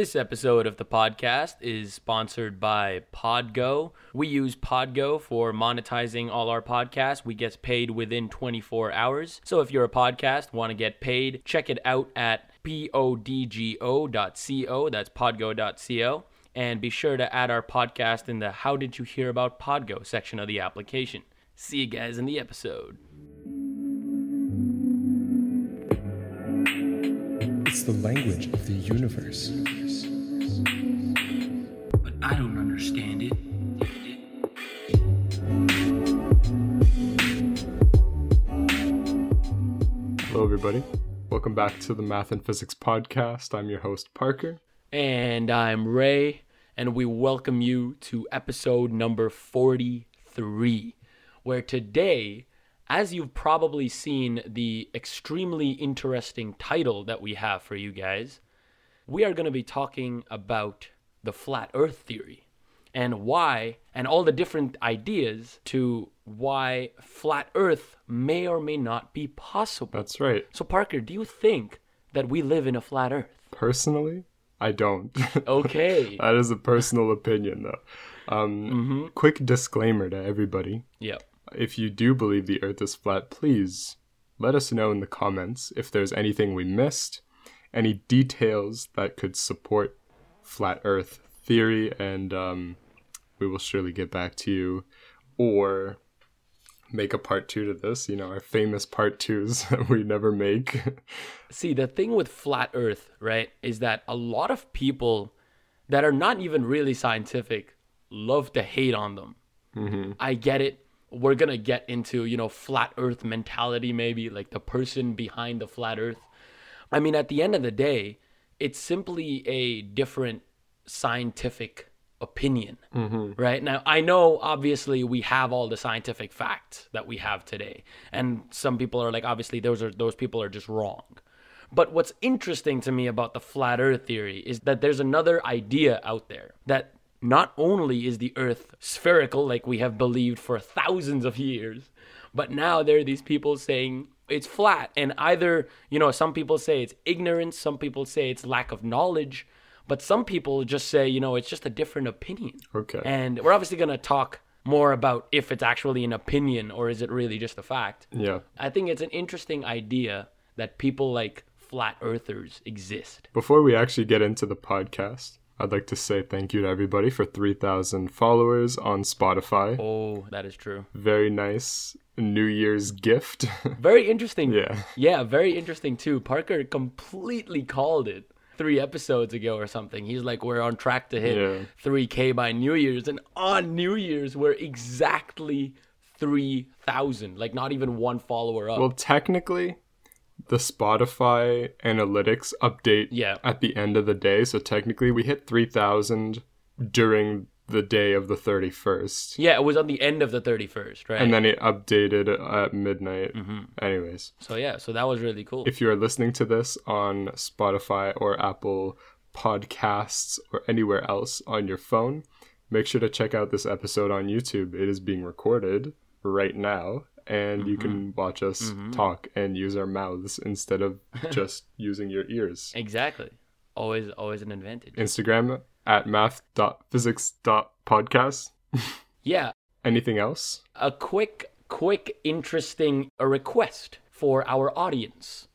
This episode of the podcast is sponsored by Podgo. We use Podgo for monetizing all our podcasts. We get paid within 24 hours. So if you're a podcast, want to get paid, check it out at podgo.co. That's podgo.co. And be sure to add our podcast in the How Did You Hear About Podgo section of the application. See you guys in the episode. It's the language of the universe. I don't understand it. Hello, everybody. Welcome back to the Math and Physics Podcast. I'm your host, Parker. And I'm Ray, and we welcome you to episode number 43, where today, as you've probably seen the extremely interesting title that we have for you guys, we are going to be talking about the flat earth theory and why, and all the different ideas to why flat earth may or may not be possible. That's right. So, Parker, do you think that we live in a flat earth? Personally, I don't. Okay. that is a personal opinion, though. Um, Quick disclaimer to everybody yep. if you do believe the earth is flat, please let us know in the comments if there's anything we missed, any details that could support flat earth theory, and um, we will surely get back to you or make a part two to this. You know, our famous part twos that we never make. See, the thing with flat earth, right, is that a lot of people that are not even really scientific love to hate on them. I get it. We're going to get into, you know, flat earth mentality, maybe like the person behind the flat earth. I mean, at the end of the day, it's simply a different scientific opinion, mm-hmm. right? Now, I know obviously we have all the scientific facts that we have today, and some people are like, obviously, those are those people are just wrong. But what's interesting to me about the flat earth theory is that there's another idea out there that not only is the earth spherical, like we have believed for thousands of years, but now there are these people saying it's flat. And either, you know, some people say it's ignorance, some people say it's lack of knowledge, but some people just say, you know, it's just a different opinion. Okay. And we're obviously going to talk more about if it's actually an opinion or is it really just a fact. yeah. I think it's an interesting idea that people like flat earthers exist. Before we actually get into the podcast, I'd like to say thank you to everybody for 3,000 followers on Spotify. Oh, that is true. Very nice New Year's gift. Very interesting. yeah. Yeah, very interesting too. Parker completely called it three episodes ago or something. He's like, we're on track to hit Yeah. 3K by New Year's. And on New Year's, we're exactly 3,000. Like, not even one follower up. Well, technically, the Spotify analytics update Yeah. at the end of the day. So technically, we hit 3,000 during the day of the 31st. yeah, it was on the end of the 31st, right? And then it updated at midnight. Mm-hmm. Anyways, so, yeah, so that was really cool. if you are listening to this on Spotify or Apple Podcasts or anywhere else on your phone, make sure to check out this episode on YouTube. It is being recorded right now, and you Mm-hmm. can watch us talk and use our mouths instead of just using your ears. exactly. Always, always an advantage. Instagram at math.physics.podcast. Yeah, Anything else? a quick, quick, interesting a request for our audience,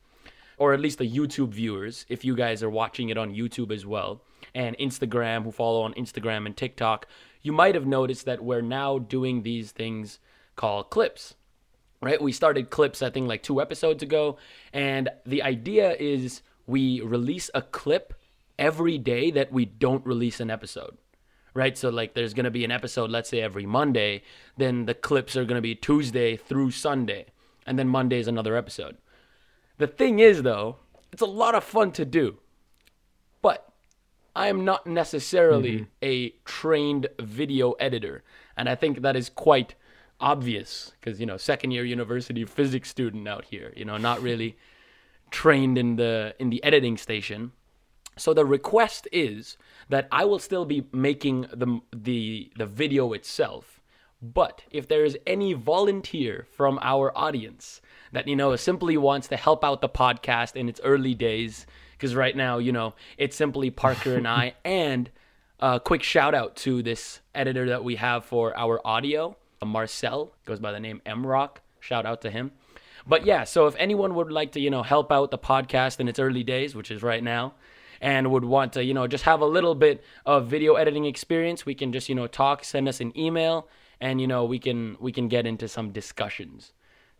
or at least the YouTube viewers, if you guys are watching it on YouTube as well, and Instagram, who follow on Instagram and TikTok, you might have noticed that we're now doing these things called clips. Right? We started clips, I think, like two episodes ago. And the idea is we release a clip every day that we don't release an episode right? So like there's gonna be an episode, let's say every Monday, then the clips are gonna be Tuesday through Sunday, and then Monday is another episode. The thing is though, it's a lot of fun to do, but I am not necessarily mm-hmm. a trained video editor, and I think that is quite obvious because you know second year university physics student out here, you know, not really trained in the in the editing station. So the request is that I will still be making the the the video itself, but if there is any volunteer from our audience that you know simply wants to help out the podcast in its early days, because right now, you know, it's simply Parker and I. And a quick shout out to this editor that we have for our audio, Marcel, goes by the name M Rock. Shout out to him. But yeah, so if anyone would like to, you know, help out the podcast in its early days, which is right now, and would want to, you know, just have a little bit of video editing experience, we can just, you know, talk, send us an email, and you know, we can we can get into some discussions.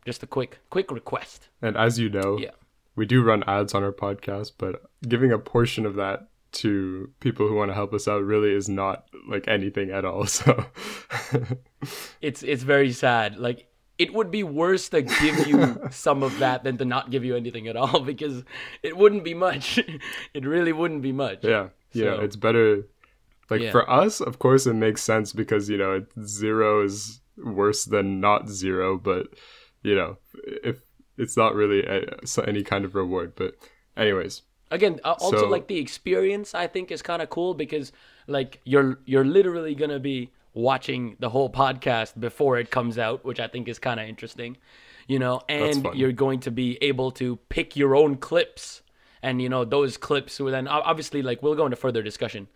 Just a quick quick request. And as you know, Yeah. we do run ads on our podcast, but giving a portion of that to people who want to help us out really is not like anything at all. So It's it's very sad. Like it would be worse to give you some of that than to not give you anything at all because it wouldn't be much. it really wouldn't be much. yeah, So- it's better. Like Yeah. for us, of course, it makes sense because you know zero is worse than not zero. But you know, if it's not really a, any kind of reward. But anyways, again also So- like the experience i think is kind of cool because like you're you're literally gonna be watching the whole podcast before it comes out which i think is kind of interesting you know and you're going to be able to pick your own clips and you know those clips will then obviously like we'll go into further discussion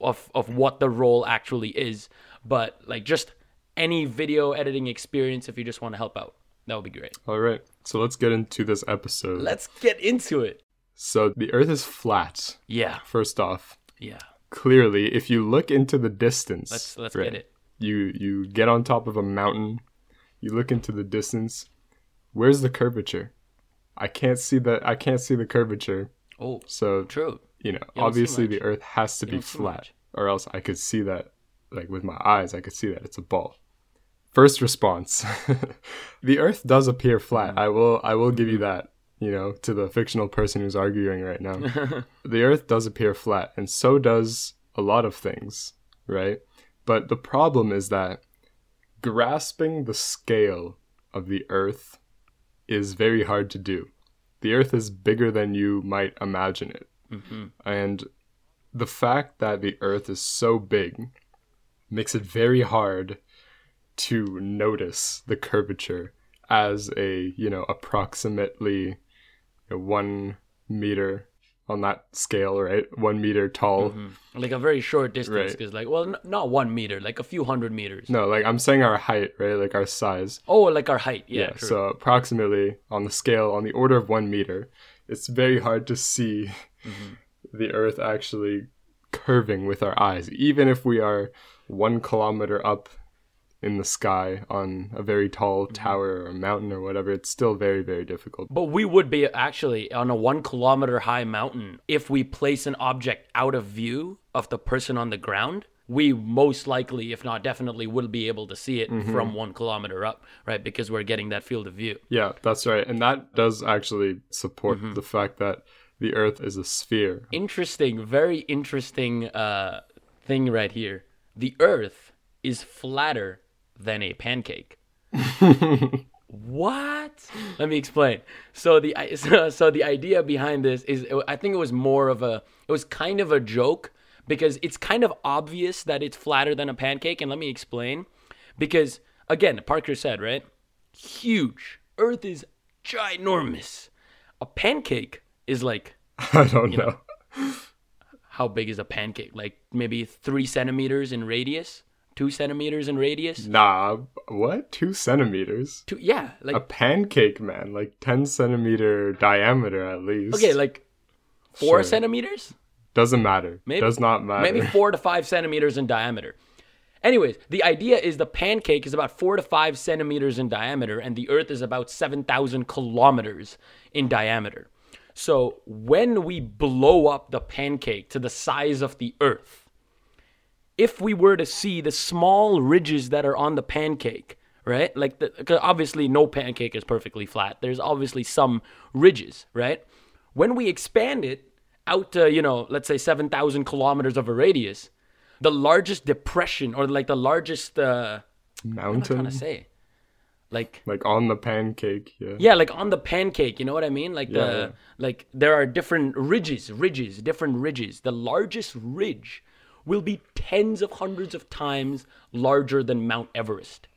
of of what the role actually is but like just any video editing experience if you just want to help out that would be great all right. So let's get into this episode. let's get into it so the Earth is flat. yeah First off, yeah clearly, if you look into the distance, let's let's right, get it You you get on top of a mountain, you look into the distance. Where's the curvature? I can't see the I can't see the curvature. oh So true you know, don't obviously the Earth has to be flat, or else I could see that, like with my eyes, I could see that it's a ball. First response: the Earth does appear flat. Mm. I will I will give you that. You know, to the fictional person who's arguing right now, the Earth does appear flat, and so does a lot of things, right? But the problem is that grasping the scale of the Earth is very hard to do. The Earth is bigger than you might imagine it. Mm-hmm. And the fact that the Earth is so big makes it very hard to notice the curvature as a, you know, approximately one meter on that scale, right? One meter tall. like a very short distance Right. because like well n- not one meter like a few hundred meters No, like I'm saying our height, right? Like our size. oh like our height yeah, true. so approximately on the scale, on the order of one meter, it's very hard to see Mm-hmm. the Earth actually curving with our eyes, even if we are one kilometer up in the sky on a very tall Mm-hmm. tower or mountain or whatever. It's still very, very difficult. but we would be actually on a one kilometer high mountain if we place an object out of view of the person on the ground we most likely if not definitely will be able to see it Mm-hmm. from one kilometer up right because we're getting that field of view Yeah, that's right. And that does actually support Mm-hmm. the fact that the Earth is a sphere. interesting very interesting uh thing right here the earth is flatter than a pancake. What? Let me explain. So the so, so the idea behind this is i think it was more of a it was kind of a joke because it's kind of obvious that it's flatter than a pancake and let me explain. Because again parker said right? Huge. Earth is ginormous. A pancake is like I don't know. how big is a pancake? Like maybe three centimeters in radius, two centimeters in radius. Nah, what? Two centimeters? Two, yeah, like A pancake, man. Like 10 centimeter diameter at least. okay, like four Sure. centimeters, Doesn't matter. Maybe- Does not matter. maybe four to five centimeters in diameter. Anyways, the idea is the pancake is about four to five centimeters in diameter, and the Earth is about seven thousand kilometers in diameter. So when we blow up the pancake to the size of the Earth, if we were to see the small ridges that are on the pancake, right? Like, the, 'cause obviously, no pancake is perfectly flat. There's obviously some ridges, right? When we expand it out to, you know, let's say 7,000 kilometers of a radius, the largest depression or like the largest, uh, what am I trying to say? Like, Like on the pancake, yeah. yeah, like on the pancake, you know what I mean? Like Yeah, the yeah. like there are different ridges, ridges, different ridges. The largest ridge will be tens of hundreds of times larger than Mount Everest.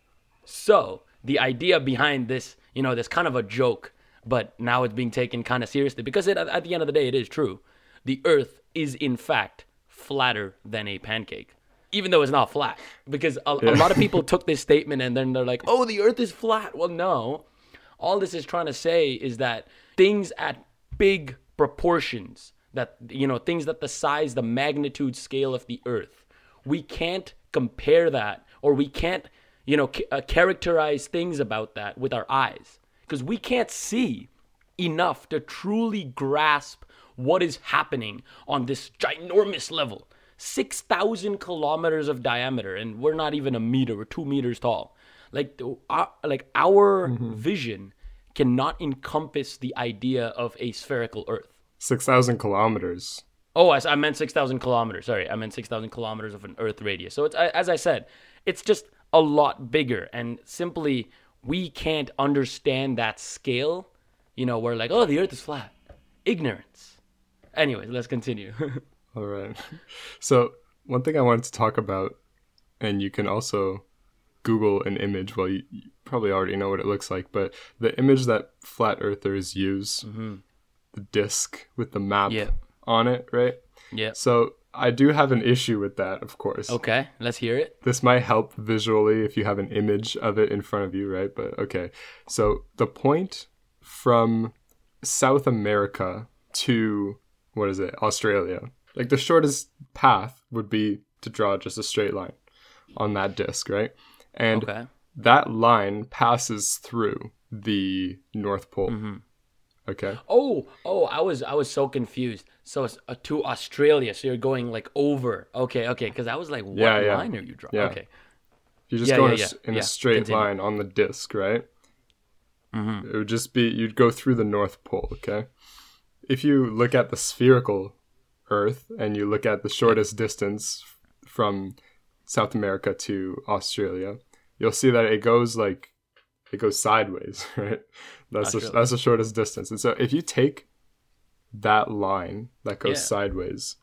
So, the idea behind this, you know, this kind of a joke but now it's being taken kind of seriously because it, at the end of the day, it is true. The Earth is in fact flatter than a pancake, even though it's not flat. Because a, a lot of people took this statement and then they're like, "Oh, the Earth is flat." Well, no. All this is trying to say is that things at big proportions, that you know, things that the size, the magnitude scale of the Earth, we can't compare that, or we can't, you know, uh, characterize things about that with our eyes, because we can't see enough to truly grasp what is happening on this ginormous level 6,000 kilometers of diameter, and we're not even a meter, we're two meters tall. Like, our, like our vision cannot encompass the idea of a spherical Earth. 6,000 kilometers. Oh, I, I meant 6,000 kilometers. Sorry, I meant 6,000 kilometers of an Earth radius. So it's as I said, it's just a lot bigger, and simply we can't understand that scale. You know, we're like, oh, the Earth is flat. Ignorance. Anyways, let's continue. All right. So, one thing I wanted to talk about, and you can also Google an image. Well, you, you probably already know what it looks like, but the image that flat earthers use, mm-hmm. The disc with the map Yeah. on it, right? yeah. So, I do have an issue with that, of course. Okay, let's hear it. This might help visually if you have an image of it in front of you, right? But okay. So, the point from South America to what is it? Australia. Like the shortest path would be to draw just a straight line on that disc, right? And Okay. that line passes through the North Pole. Mm-hmm. Okay. Oh, oh, I was I was so confused. So it's uh, to Australia. So you're going like over. Okay, okay. Because I was like, what Yeah, yeah. line are you drawing? Yeah. Okay. You just Yeah, go yeah, in, a, s- yeah, in yeah. a straight Continue. line on the disc, right? Mm-hmm. It would just be you'd go through the North Pole, okay? If you look at the spherical Earth and you look at the shortest distance from South America to Australia, you'll see that it goes like it goes sideways, right? That's the, that's the shortest distance. And so if you take that line that goes Yeah. sideways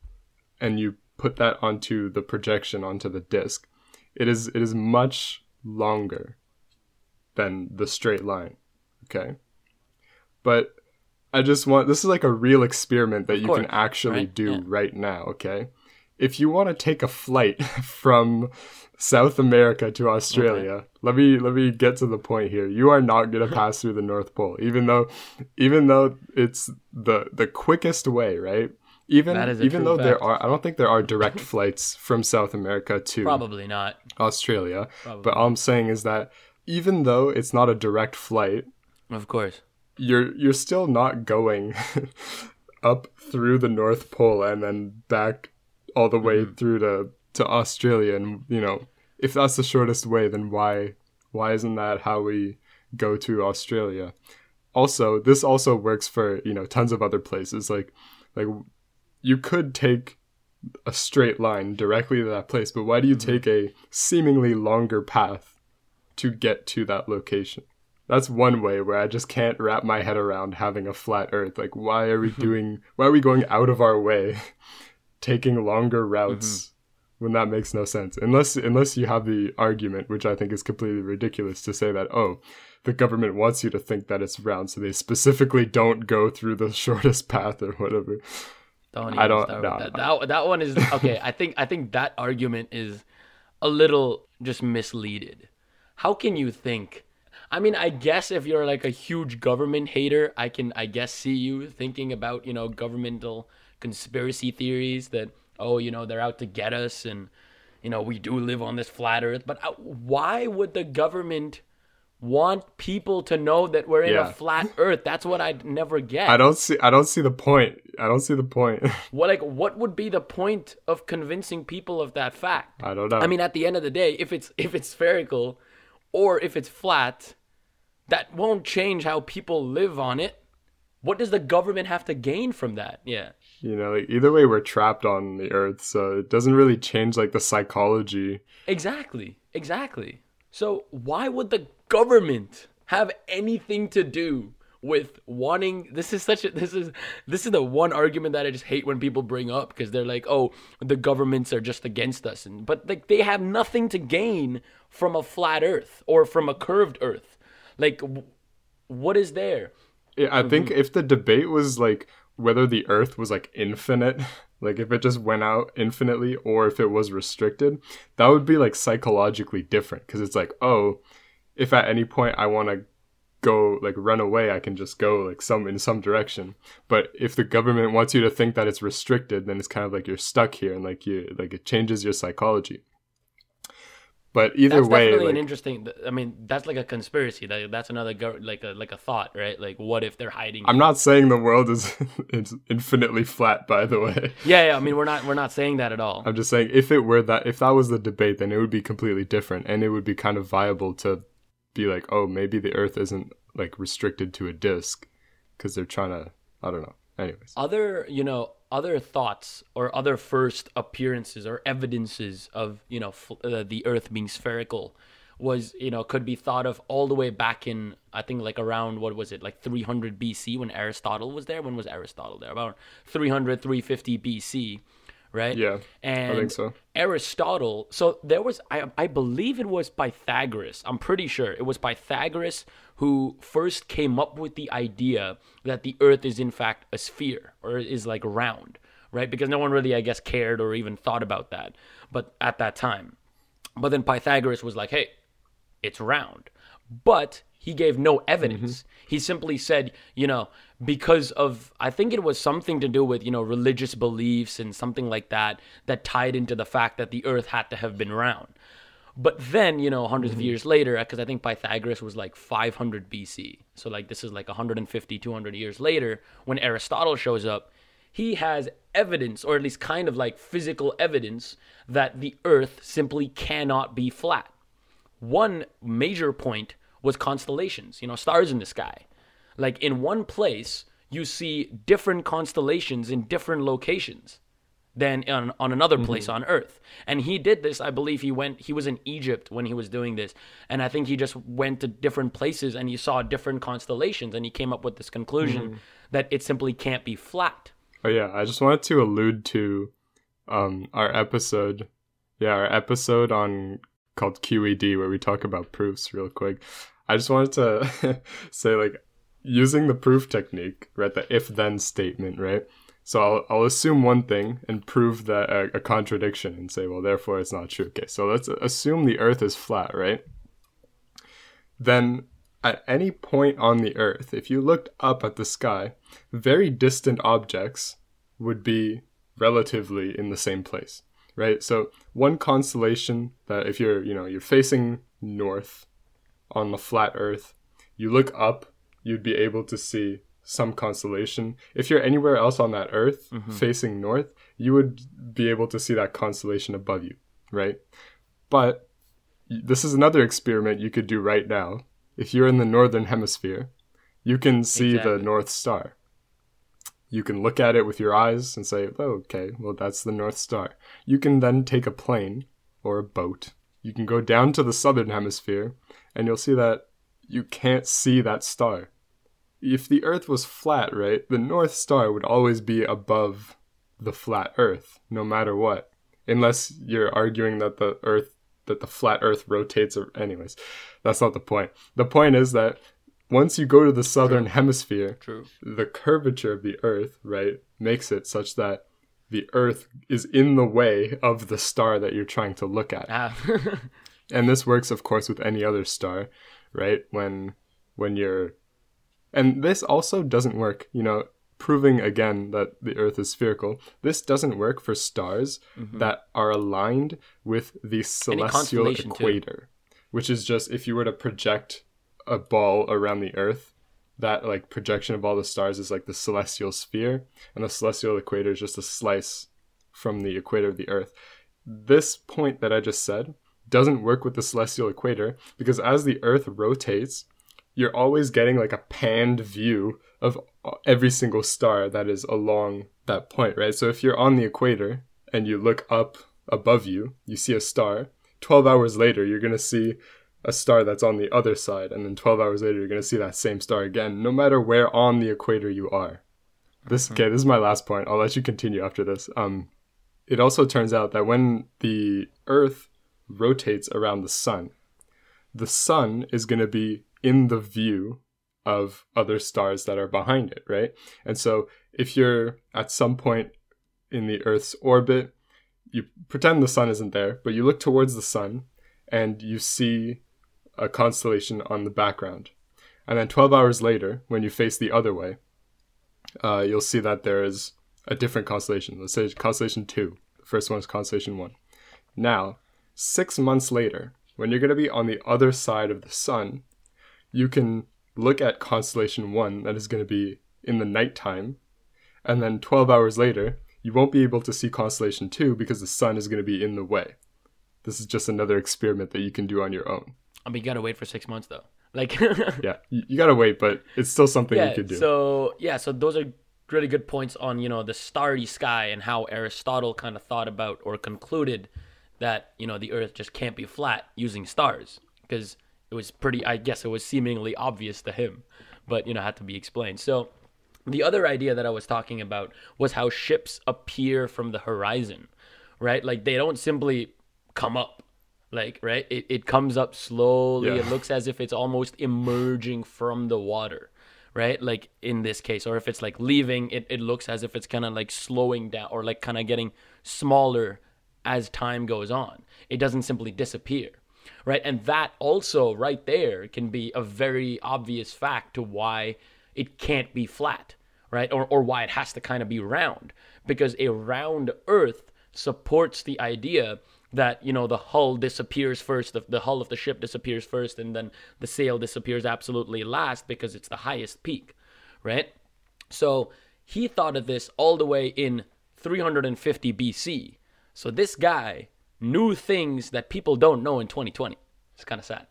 and you put that onto the projection onto the disc, it is it is much longer than the straight line. Okay. But I just want this is like a real experiment that you course, can actually right? do Yeah. right now, okay? If you want to take a flight from South America to Australia, let me let me get to the point here. You are not going to pass through the North Pole even though even though it's the the quickest way, right? Even That is a even though there are I don't think there are direct flights from South America to Probably not. Australia. Probably. But all I'm saying is that even though it's not a direct flight, Of course. you're you're still not going up through the North Pole and then back all the way mm-hmm. through to to Australia and you know if that's the shortest way then why why isn't that how we go to Australia? Also this also works for you know tons of other places. Like like you could take a straight line directly to that place but why do you mm-hmm. take a seemingly longer path to get to that location? That's one way where I just can't wrap my head around having a flat earth. Like, why are we mm-hmm. doing, why are we going out of our way, taking longer routes mm-hmm. when that makes no sense? Unless, unless you have the argument, which I think is completely ridiculous, to say that, oh, the government wants you to think that it's round, so they specifically don't go through the shortest path or whatever. Don't even I don't- start no. with that. that. That one is okay. I think I think that argument is a little just misleaded. How can you think? I mean, I guess if you're like a huge government hater, I can I guess see you thinking about you know governmental conspiracy theories that oh you know they're out to get us and you know we do live on this flat Earth. But uh, why would the government? Want people to know that we're in Yeah. a flat Earth? That's what I'd never get. I don't see, I don't see the point. I don't see the point. What like what would be the point of convincing people of that fact? I don't know. I mean, at the end of the day, if it's if it's spherical, or if it's flat, that won't change how people live on it. What does the government have to gain from that? Yeah, you know, like either way, we're trapped on the earth, so it doesn't really change like the psychology. exactly, exactly. So why would the government have anything to do with wanting? This is such a this is this is the one argument that I just hate when people bring up because they're like, oh, the governments are just against us, and but like they have nothing to gain from a flat Earth or from a curved Earth. Like, w- what is there? I think mm-hmm. if the debate was like whether the Earth was like infinite, like if it just went out infinitely, or if it was restricted, that would be like psychologically different because it's like, oh, if at any point I want to go like run away, I can just go like some in some direction. But if the government wants you to think that it's restricted, then it's kind of like you're stuck here, and like you like it changes your psychology. But either That's way, definitely an interesting. I mean, that's like a conspiracy. That that's another go- like a like a thought, right? Like, what if they're hiding? I'm not saying the world is is infinitely flat. By the way, yeah, yeah. I mean, we're not we're not saying that at all. I'm just saying if it were that if that was the debate, then it would be completely different, and it would be kind of viable to be like, oh, maybe the Earth isn't like restricted to a disk because they're trying to. I don't know. Anyways, other you know other thoughts or other first appearances or evidences of you know f- uh, the earth being spherical was you know could be thought of all the way back in i think like around what was it like 300 bc when aristotle was there? When was aristotle there? About 300 350 bc right yeah, and I think so. Aristotle. So there was, I, I believe it was Pythagoras. I'm pretty sure it was Pythagoras who first came up with the idea that the Earth is in fact a sphere or is like round, right? Because no one really, I guess, cared or even thought about that, but at that time. But then Pythagoras was like, hey, it's round. But he gave no evidence. Mm-hmm. He simply said, you know, because of, I think it was something to do with, you know, religious beliefs and something like that, that tied into the fact that the earth had to have been round. But then, you know, 100s of mm-hmm. years later, because I think Pythagoras was like 500 BC. So, like, this is like 150, 200 years later, when Aristotle shows up, he has evidence, or at least kind of like physical evidence, that the earth simply cannot be flat one major point was constellations, you know, stars in the sky. Like in one place, you see different constellations in different locations than on, on another place on earth. And he did this, I believe he went he was in Egypt when he was doing this. And I think he just went to different places and he saw different constellations and he came up with this conclusion that it simply can't be flat. Oh yeah, I just wanted to allude to um our episode, yeah, our episode on called QED where we talk about proofs real quick. I just wanted to say like using the proof technique, right? The if then statement, right? So I'll, I'll assume one thing and prove that a, a contradiction and say, well, therefore it's not true. Okay, so let's assume the Earth is flat, right? Then at any point on the Earth, if you looked up at the sky, very distant objects would be relatively in the same place, right? So one constellation that if you're, you know, you're facing north on the flat Earth, you look up, you'd be able to see some constellation. If you're anywhere else on that Earth mm-hmm. facing north, you would be able to see that constellation above you, right? But this is another experiment you could do right now. If you're in the northern hemisphere, you can see Exactly. the North Star. You can look at it with your eyes and say, oh, okay, well, that's the North Star. You can then take a plane or a boat. You can go down to the southern hemisphere and you'll see that you can't see that star. If the Earth was flat, right, the North Star would always be above the flat Earth, no matter what. Unless you're arguing that the Earth, that the flat Earth rotates, or, anyways, that's not the point. The point is that once you go to the southern hemisphere, True. the curvature of the earth, right, makes it such that the earth is in the way of the star that you're trying to look at. Ah. And this works of course with any other star, right? When when you're and this also doesn't work, you know, proving again that the earth is spherical. This doesn't work for stars that are aligned with the celestial constellation, too. equator, which is just if you were to project a ball around the earth that like projection of all the stars is like the celestial sphere and the celestial equator is just a slice from the equator of the earth. This point that i just said doesn't work with the celestial equator because as the earth rotates you're always getting like a panned view of uh, every single star that is along that point right? So if you're on the equator and you look up above you you see a star 12 hours later you're going to see a star that's on the other side, and then 12 hours later, you're going to see that same star again, no matter where on the equator you are. This, okay, this is my last point. I'll let you continue after this. Um, it also turns out that when the Earth rotates around the sun, the sun is going to be in the view of other stars that are behind it, right? And so if you're at some point in the Earth's orbit, you pretend the sun isn't there, but you look towards the sun and you see a constellation on the background. And then 12 hours later, when you face the other way, uh, you'll see that there is a different constellation. Let's say constellation 2. The first one is constellation 1. Now, six months later, when you're going to be on the other side of the sun, you can look at constellation 1 that is going to be in the nighttime. And then 12 hours later, you won't be able to see constellation 2 because the sun is going to be in the way. This is just another experiment that you can do on your own. I mean, you gotta wait for six months though. Like, Yeah, you, gotta wait, but it's still something yeah. you could do. So yeah, so those are really good points on you know the starry sky and how Aristotle kind of thought about or concluded that you know the Earth just can't be flat using stars because it was pretty. I guess it was seemingly obvious to him, but you know had to be explained. So the other idea that I was talking about was how ships appear from the horizon, right? Like they don't simply come up, like right. It it comes up slowly. Yeah. It looks as if it's almost emerging from the water, right? Like in this case, or if it's like leaving, it it looks as if it's kind of like slowing down or like kind of getting smaller as time goes on. It doesn't simply disappear. Right. And that also, right there, can be a very obvious fact to why it can't be flat, right? Or, or why it has to kind of be round. Because a round Earth supports the idea that, you know, the hull disappears first, the, the hull of the ship disappears first, and then the sail disappears absolutely last because it's the highest peak, right? So he thought of this all the way in 350 BC. So this guy knew things that people don't know in 2020. It's kind of sad.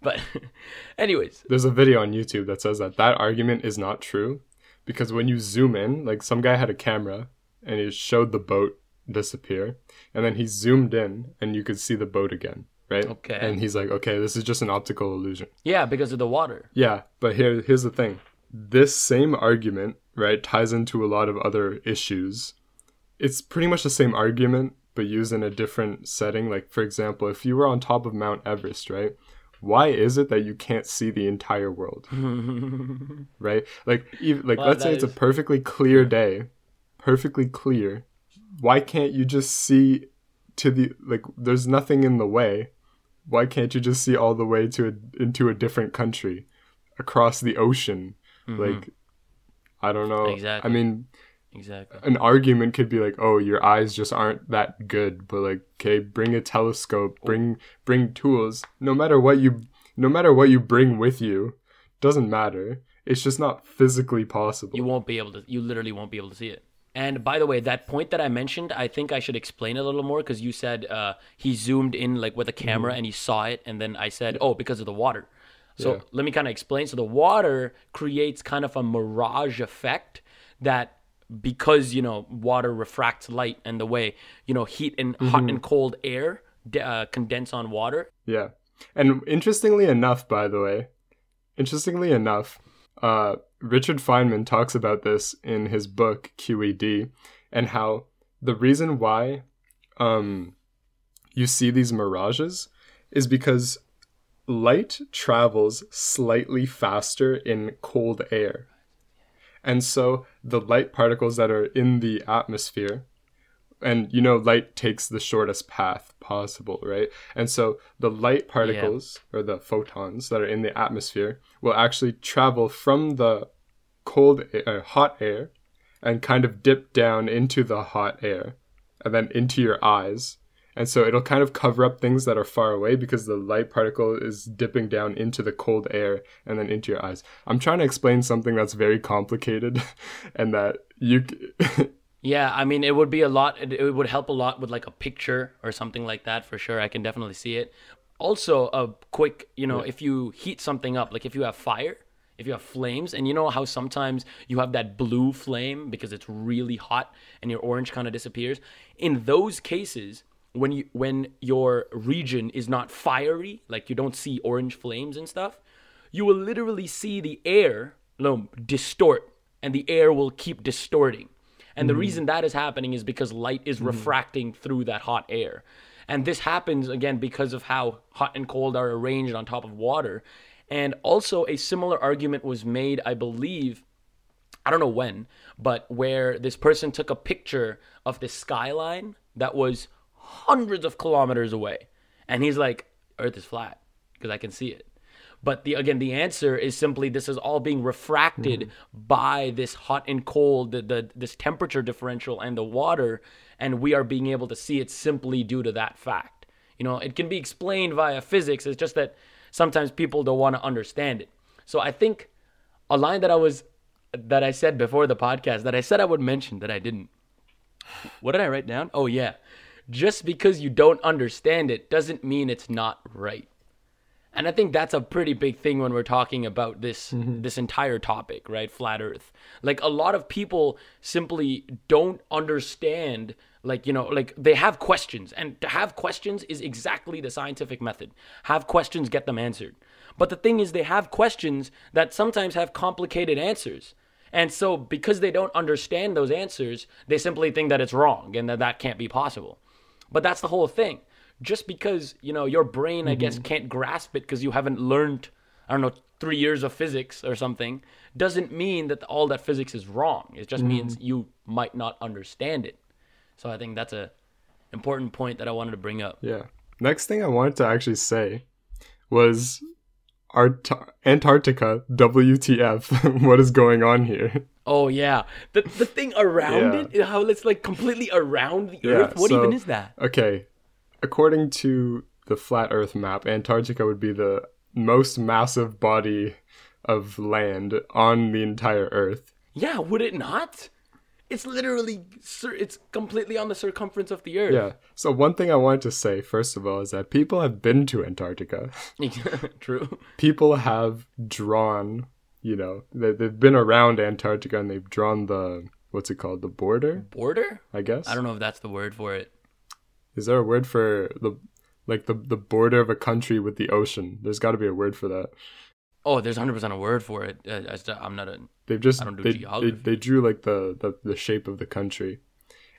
But, anyways, There's a video on YouTube that says that that argument is not true because when you zoom in, like some guy had a camera and he showed the boat disappear, and then he zoomed in and you could see the boat again, right? Okay. And he's like, okay, this is just an optical illusion. yeah, because of the water. Yeah, but here here's the thing. This same argument, right, ties into a lot of other issues. It's pretty much the same argument but used in a different setting. Like for example, if you were on top of Mount Everest, right? Why is it that you can't see the entire world? right? Like even, like let's say it's a perfectly clear day, perfectly clear. Why can't you just see to the like there's nothing in the way? Why can't you just see all the way to a, into a different country across the ocean? Like I don't know. Mm-hmm. Exactly. I mean, Exactly. an argument could be like, "Oh, your eyes just aren't that good," but like, okay, bring a telescope, bring bring tools. No matter what you, no matter what you bring with you, doesn't matter. It's just not physically possible. You won't be able to, you literally won't be able to see it. And by the way, that point that I mentioned, I think I should explain a little more because you said uh, he zoomed in like with a camera and he saw it, and then I said, oh, because of the water. So Yeah. let me kind of explain. So the water creates kind of a mirage effect that because you know water refracts light and the way you know heat and hot and cold air uh, condense on water. Yeah. And interestingly enough, by the way, interestingly enough, uh, Richard Feynman talks about this in his book QED and how the reason why um, you see these mirages is because light travels slightly faster in cold air. And so the light particles that are in the atmosphere and you know light takes the shortest path possible right and so the light particles or the photons that are in the atmosphere will actually travel from the cold air, uh, hot air and kind of dip down into the hot air and then into your eyes and so it'll kind of cover up things that are far away because the light particle is dipping down into the cold air and then into your eyes. I'm trying to explain something that's very complicated and that you Yeah, I mean, it would be a lot. It, it would help a lot with like a picture or something like that for sure. I can definitely see it. Also, a quick, you know, if you heat something up, like if you have fire, if you have flames, and you know how sometimes you have that blue flame because it's really hot and your orange kind of disappears. In those cases, when you when your region is not fiery, like you don't see orange flames and stuff, you will literally see the air no, distort, and the air will keep distorting. And the mm. reason that is happening is because light is mm-hmm. refracting through that hot air. And this happens again because of how hot and cold are arranged on top of water. And also, a similar argument was made, I believe, I don't know when, but where this person took a picture of the skyline that was hundreds of kilometers away. And he's like, Earth is flat because I can see it. But the again, the answer is simply this is all being refracted mm-hmm. by this hot and cold, the, the this temperature differential and the water, and we are being able to see it simply due to that fact. You know, it can be explained via physics. It's just that sometimes people don't want to understand it. So I think a line that I was that I said before the podcast that I said I would mention that I didn't. What did I write down? Oh yeah. Just because you don't understand it doesn't mean it's not right. And I think that's a pretty big thing when we're talking about this mm-hmm. this entire topic, right? Flat earth. Like a lot of people simply don't understand like, you know, like they have questions and to have questions is exactly the scientific method. Have questions, get them answered. But the thing is they have questions that sometimes have complicated answers. And so because they don't understand those answers, they simply think that it's wrong and that that can't be possible. But that's the whole thing just because you know your brain mm-hmm. i guess mm-hmm. can't grasp it because you haven't learned i don't know three years of physics or something doesn't mean that all that physics is wrong it just mm-hmm. means you might not understand it so i think that's a important point that i wanted to bring up yeah next thing i wanted to actually say was Art- Antarctica, WTF? what is going on here? Oh yeah, the the thing around yeah. it, how it's like completely around the Earth. Yeah, what so, even is that? Okay, according to the flat Earth map, Antarctica would be the most massive body of land on the entire Earth. Yeah, would it not? It's literally it's completely on the circumference of the Earth. Yeah. So one thing I wanted to say first of all is that people have been to Antarctica. True. People have drawn, you know, they, they've been around Antarctica and they've drawn the what's it called, the border? Border? I guess. I don't know if that's the word for it. Is there a word for the like the the border of a country with the ocean? There's got to be a word for that. Oh, there's 100 percent a word for it. I, am not a. They've just I don't do they. They, they drew like the, the the shape of the country,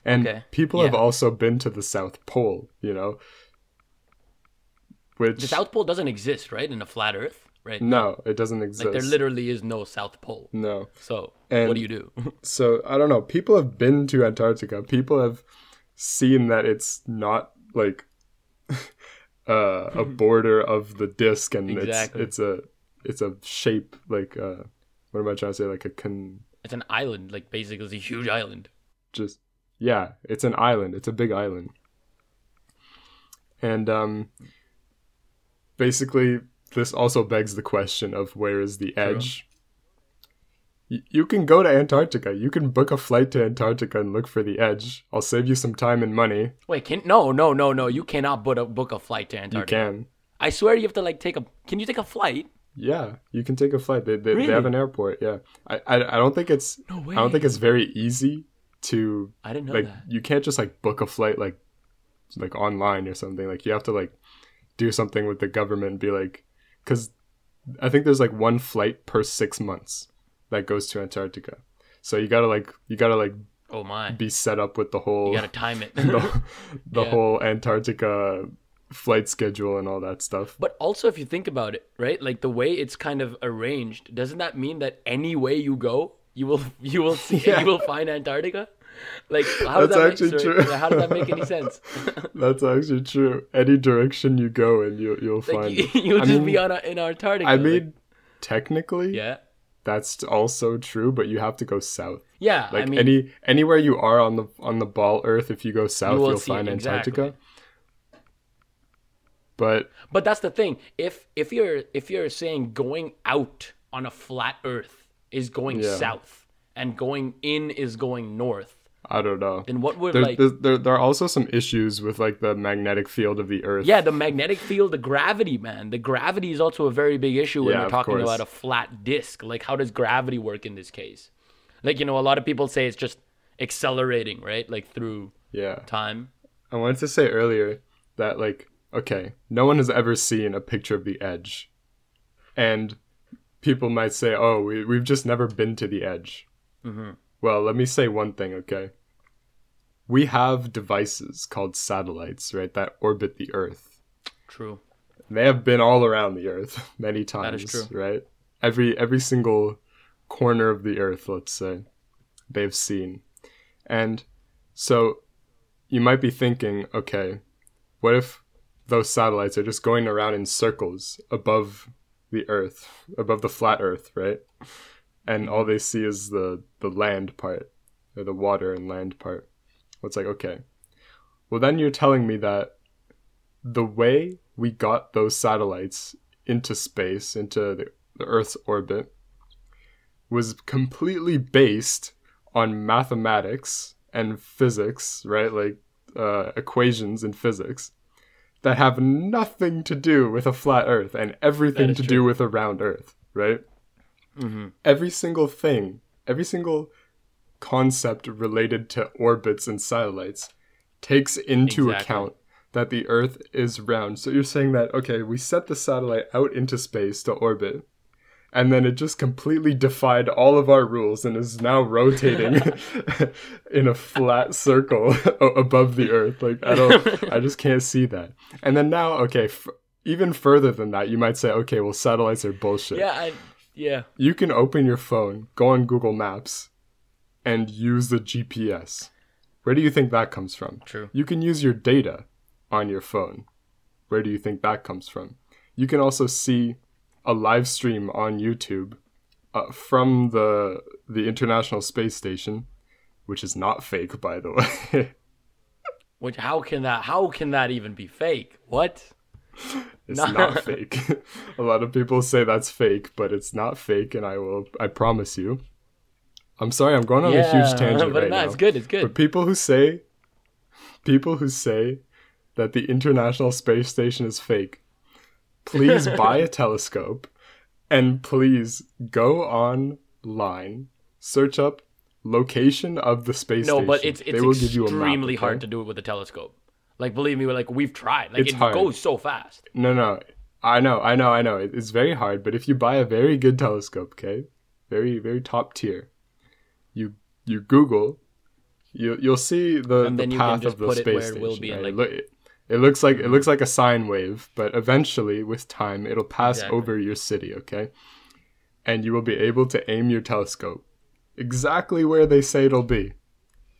and okay. people yeah. have also been to the South Pole. You know, which the South Pole doesn't exist, right? In a flat Earth, right? No, it doesn't exist. Like there literally is no South Pole. No. So and what do you do? so I don't know. People have been to Antarctica. People have seen that it's not like uh, a border of the disc and exactly. it's it's a it's a shape like uh what am I trying to say? Like a con it's an island like basically it's a huge island. Just yeah it's an island it's a big island. And um basically this also begs the question of where is the edge you can go to Antarctica. You can book a flight to Antarctica and look for the edge. I'll save you some time and money. Wait, can no, no, no, no. You cannot book a book a flight to Antarctica. You can. I swear you have to like take a. Can you take a flight? Yeah, you can take a flight. They they, really? they have an airport. Yeah, I, I I don't think it's. No way. I don't think it's very easy to. I didn't know like, that. You can't just like book a flight like, like online or something. Like you have to like, do something with the government and be like, because, I think there's like one flight per six months that goes to Antarctica. So you gotta like you gotta like oh my be set up with the whole you gotta time it the, the yeah. whole Antarctica flight schedule and all that stuff. But also if you think about it, right? Like the way it's kind of arranged, doesn't that mean that any way you go, you will you will see yeah. you will find Antarctica? Like how does that actually make, true. how does that make any sense? That's actually true. Any direction you go and you you'll like find you, will just mean, be on a, in Antarctica. I mean, like, technically, yeah that's also true, but you have to go south. Yeah, like I mean, any anywhere you are on the on the ball Earth, if you go south, you will find exactly. Antarctica. But but that's the thing. If if you're if you're saying going out on a flat Earth is going yeah. south and going in is going north, I don't know. And what would there's, like there's, there there are also some issues with like the magnetic field of the Earth. Yeah, the magnetic field, the gravity, man. The gravity is also a very big issue when yeah, you're talking about a flat disk. Like, how does gravity work in this case? Like, you know, a lot of people say it's just accelerating, right? Like through yeah time. I wanted to say earlier that like okay, no one has ever seen a picture of the edge, and people might say, oh, we we've just never been to the edge. Mm-hmm. Well, let me say one thing, okay? We have devices called satellites, right, that orbit the Earth. True. they have been all around the Earth many times. That is true. Right? Every every single corner of the Earth, let's say, they've seen. And so you might be thinking, okay, what if those satellites are just going around in circles above the Earth, above the flat Earth, right? And all they see is the the land part, or the water and land part. It's like okay, well then you're telling me that the way we got those satellites into space, into the, the Earth's orbit, was completely based on mathematics and physics, right? Like uh, equations in physics that have nothing to do with a flat Earth and everything to true. do with a round Earth, right? Mm-hmm. Every single thing, every single concept related to orbits and satellites takes into Exactly. account that the Earth is round. So you're saying that, okay, we set the satellite out into space to orbit, and then it just completely defied all of our rules and is now rotating in a flat circle above the Earth. Like, I don't, I just can't see that. And then now, okay, f- even further than that, you might say, okay, well, satellites are bullshit Yeah, I, yeah. you can open your phone, go on Google Maps, and use the GPS. Where do you think that comes from? True. You can use your data on your phone. Where do you think that comes from? You can also see a live stream on YouTube uh, from the the International Space Station, which is not fake, by the way. Which how can that how can that even be fake? What? It's No. not fake. a lot of people say that's fake, but it's not fake, and I will. I promise you. I'm sorry, I'm going on a huge tangent but right no, now. it's good. It's good. But people who say, people who say that the International Space Station is fake, please buy a telescope, and please go online, search up location of the space no, station. but it's it's they will give you a map, extremely okay? hard to do it with a telescope. Like believe me, like we've tried. Like It's it hard. goes so fast. No, no. I know, I know, I know. It's very hard, but if you buy a very good telescope, okay, very, very top tier, you you Google, you you'll see the, the then you can path of the it space it station. will be and, right? like- it, it, it looks like it looks like a sine wave, but eventually, with time, it'll pass Exactly. over your city, okay, and you will be able to aim your telescope exactly where they say it'll be,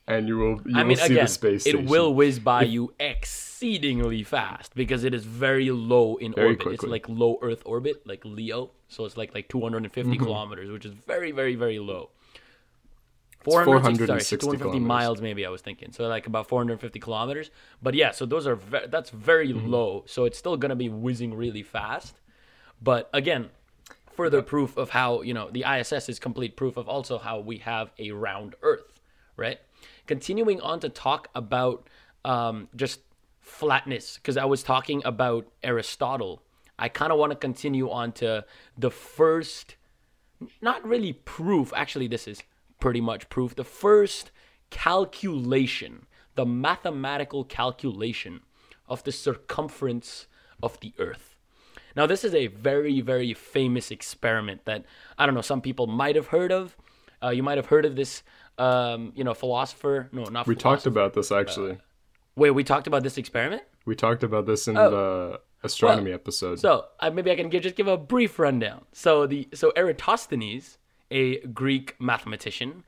and you will you I will mean, see again, the space it will whiz by you exceedingly fast because it is very low in Very orbit. It's like low Earth orbit, like Leo. So it's like like 250 Mm-hmm. kilometers, which is very, very, very low. 460 sorry, 250 kilometers. miles, maybe I was thinking. So like about 450 kilometers. But yeah, so those are ve- that's very Mm-hmm. low. So it's still gonna be whizzing really fast. But again, further proof of how you know the ISS is complete proof of also how we have a round Earth, right? Continuing on to talk about um, just flatness, because I was talking about Aristotle. I kind of want to continue on to the first not really proof. Actually, this is pretty much proof. The first calculation, the mathematical calculation of the circumference of the Earth. Now, this is a very, very famous experiment that I don't know. Some people might have heard of. Uh, you might have heard of this, um, you know, philosopher. No, not. we talked about this actually. Wait, we talked about this experiment. we talked about this in the astronomy episode. Oh. So uh, maybe I can gi- just give a brief rundown. So the so Eratosthenes, a Greek mathematician,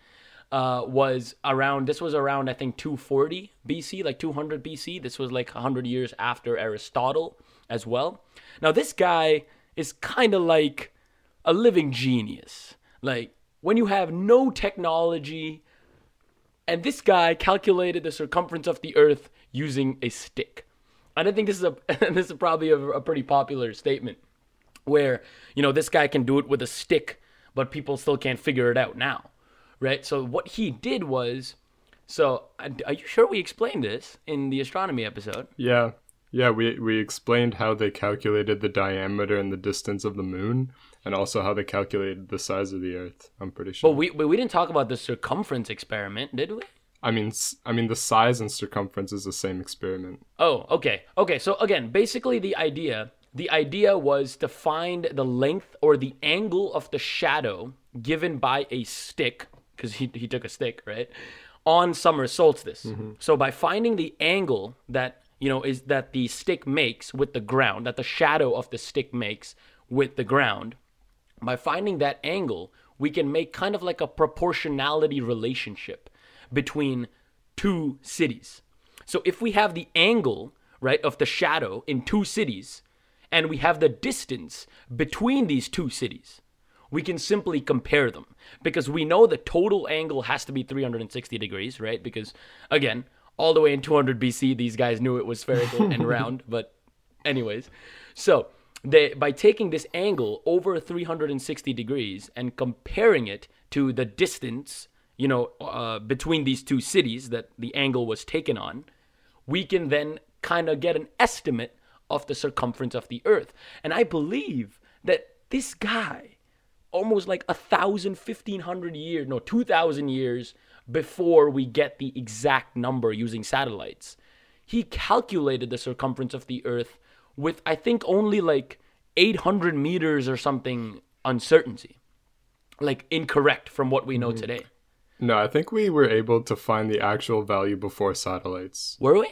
uh, was around. This was around I think 240 BC, like 200 BC. This was like 100 years after Aristotle as well. Now this guy is kind of like a living genius. Like when you have no technology, and this guy calculated the circumference of the Earth using a stick. And I think this is a this is probably a, a pretty popular statement, where you know this guy can do it with a stick, but people still can't figure it out now, right? So what he did was, so are you sure we explained this in the astronomy episode? Yeah. Yeah, we we explained how they calculated the diameter and the distance of the moon and also how they calculated the size of the earth. I'm pretty sure. But we but we didn't talk about the circumference experiment, did we? I mean I mean the size and circumference is the same experiment. Oh, okay. Okay, so again, basically the idea, the idea was to find the length or the angle of the shadow given by a stick because he he took a stick, right? On summer solstice. Mm-hmm. So by finding the angle that you know, is that the stick makes with the ground, that the shadow of the stick makes with the ground, by finding that angle, we can make kind of like a proportionality relationship between two cities. So if we have the angle, right, of the shadow in two cities, and we have the distance between these two cities, we can simply compare them because we know the total angle has to be 360 degrees, right? Because again, all the way in 200 BC, these guys knew it was spherical and round. But, anyways, so they by taking this angle over 360 degrees and comparing it to the distance, you know, uh, between these two cities that the angle was taken on, we can then kind of get an estimate of the circumference of the Earth. And I believe that this guy, almost like a thousand, fifteen hundred years, no, two thousand years before we get the exact number using satellites. He calculated the circumference of the Earth with, I think, only like 800 meters or something uncertainty. Like incorrect from what we know Mm-hmm. today. No, I think we were able to find the actual value before satellites. Were we?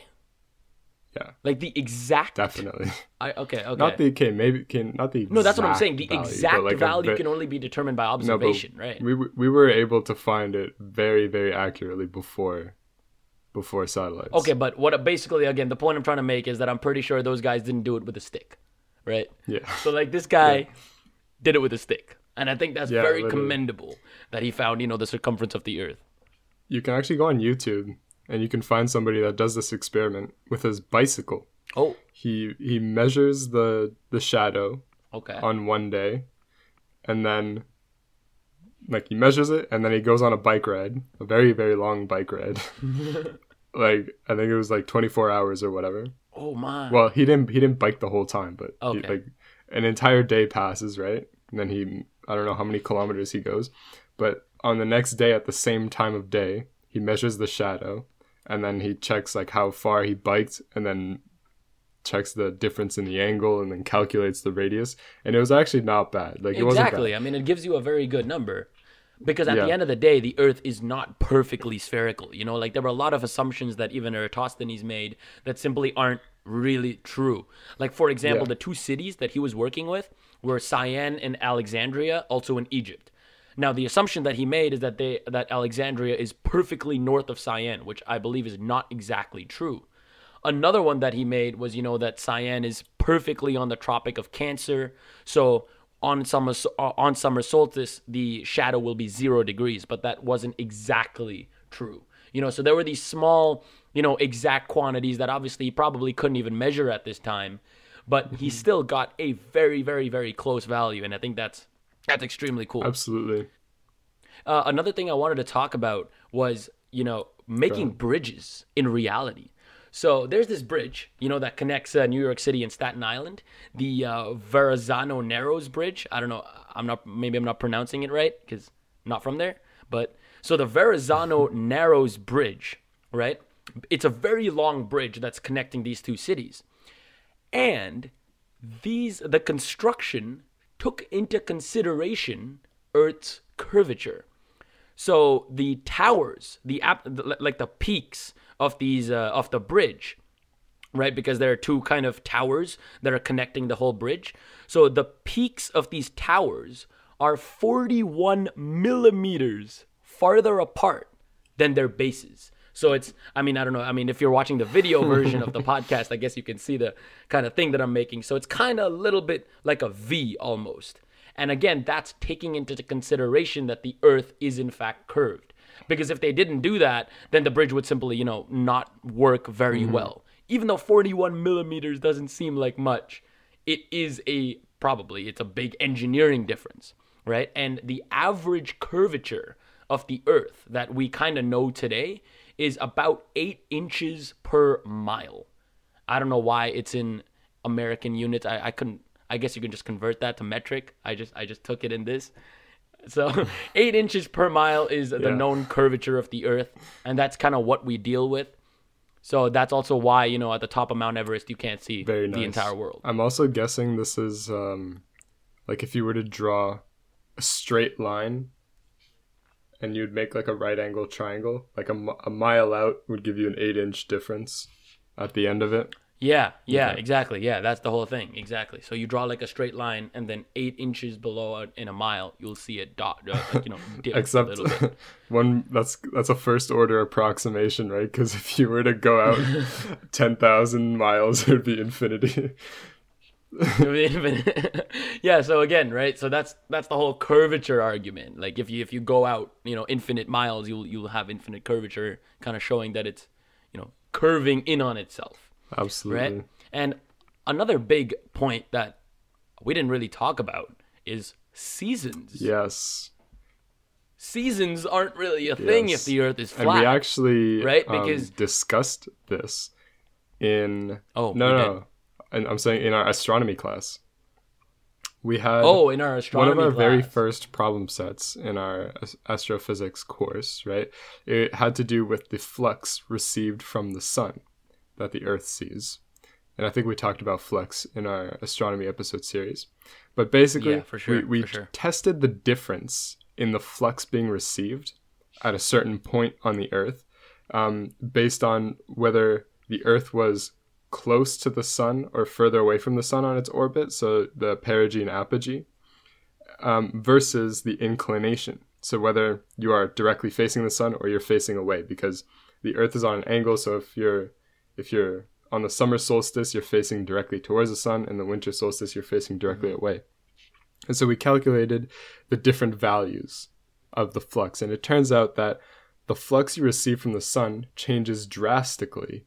Yeah, Like the exact. definitely. I, okay, okay. Not the okay, maybe can not the no, that's what I'm saying. The value, exact like value ve- can only be determined by No, observation, right? We we were able to find it very very accurately before before satellites. Okay, but what basically again the point I'm trying to make is that I'm pretty sure those guys didn't do it with a stick, right? Yeah. So like this guy did it with a stick, and I think that's Yeah, very literally. commendable that he found you know the circumference of the Earth. You can actually go on YouTube and you can find somebody that does this experiment with his bicycle. Oh, He he measures the the shadow okay. on one day and then like he measures it and then he goes on a bike ride, a very very long bike ride. like I think it was like 24 hours or whatever. oh my. Well, he didn't he didn't bike the whole time, but he, like an entire day passes, right? And then he I don't know how many kilometers he goes, but on the next day at the same time of day, he measures the shadow and then he checks like how far he biked and then checks the difference in the angle and then calculates the radius and it was actually not bad. Like it wasn't exactly. I mean, it gives you a very good number. Because at the end of the day, the Earth is not perfectly spherical. You know, like there were a lot of assumptions that even Eratosthenes made that simply aren't really true. Like, for example, Yeah. the two cities that he was working with were Syene and Alexandria, also in Egypt. Now, the assumption that he made is that they that Alexandria is perfectly north of Syene, which I believe is not exactly true. Another one that he made was, you know, that Syene is perfectly on the Tropic of Cancer. So on summer on summer solstice, the shadow will be zero degrees, but that wasn't exactly true. You know, so there were these small, you know, exact quantities that obviously he probably couldn't even measure at this time, but he still got a very, very, very close value, and I think that's that's extremely cool. Absolutely. Uh, another thing I wanted to talk about was, you know, making bridges in reality. So there's this bridge, you know, that connects uh, New York City and Staten Island, the uh, Verrazano Narrows Bridge. I don't know, I'm not, maybe I'm not pronouncing it right because not from there. But so the Verrazano Narrows Bridge, right? It's a very long bridge that's connecting these two cities, and these the construction took into consideration Earth's curvature. So the towers, the ap- the- like the peaks of these uh, of the bridge, right? Because there are two kind of towers that are connecting the whole bridge. So the peaks of these towers are 41 millimeters farther apart than their bases. So it's, I mean, I don't know. I mean, if you're watching the video version of the podcast, I guess you can see the kind of thing that I'm making. So it's kind of a little bit like a V almost. And again, that's taking into consideration that the Earth is in fact curved. Because if they didn't do that, then the bridge would simply, you know, not work very mm-hmm. well. Even though 41 millimeters doesn't seem like much, it is a probably it's a big engineering difference, right? And the average curvature of the Earth that we kind of know today is about eight inches per mile. I don't know why it's in American units. I, I couldn't. I guess you can just convert that to metric. I just I just took it in this. So eight inches per mile is the Yeah. known curvature of the Earth, and that's kind of what we deal with. So that's also why you know at the top of Mount Everest you can't see Very nice. the entire world. I'm also guessing this is um, like if you were to draw a straight line and you'd make like a right angle triangle, like a, a mile out would give you an eight inch difference at the end of it. Yeah, yeah, Okay. exactly. Yeah, that's the whole thing. Exactly. So you draw like a straight line, and then eight inches below it in a mile, you'll see a dot, uh, like, you know, dip a Except little bit. one that's that's a first order approximation, right? Because if you were to go out ten thousand miles, it would be infinity. yeah. So again, right? So that's that's the whole curvature argument. Like if you if you go out, you know, infinite miles, you'll you'll have infinite curvature, kind of showing that it's, you know, curving in on itself. Absolutely. right? And another big point that we didn't really talk about is seasons. Yes. Seasons aren't really a thing Yes. if the Earth is And flat. we actually right? um, Because- discussed this in Oh, no no, and I'm saying in our astronomy class. We had oh, in our astronomy one of our very first problem sets in our astrophysics course, right? It had to do with the flux received from the sun that the Earth sees. And I think we talked about flux in our astronomy episode series. But basically, Yeah, for sure, we, we for sure. tested the difference in the flux being received at a certain point on the Earth um, based on whether the Earth was close to the sun or further away from the sun on its orbit, so the perigee and apogee, um, versus the inclination. So whether you are directly facing the sun or you're facing away, because the Earth is on an angle. So if you're if you're on the summer solstice, you're facing directly towards the sun, and the winter solstice, you're facing directly mm-hmm. away. And so we calculated the different values of the flux, and it turns out that the flux you receive from the sun changes drastically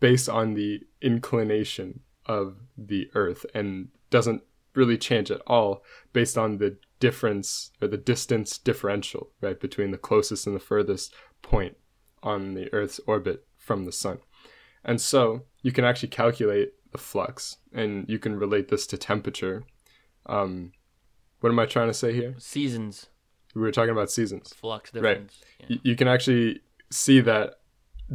based on the inclination of the earth and doesn't really change at all based on the difference or the distance differential right between the closest and the furthest point on the earth's orbit from the sun and so you can actually calculate the flux and you can relate this to temperature um, what am i trying to say here seasons we were talking about seasons flux Right. difference. Yeah. y- you can actually see that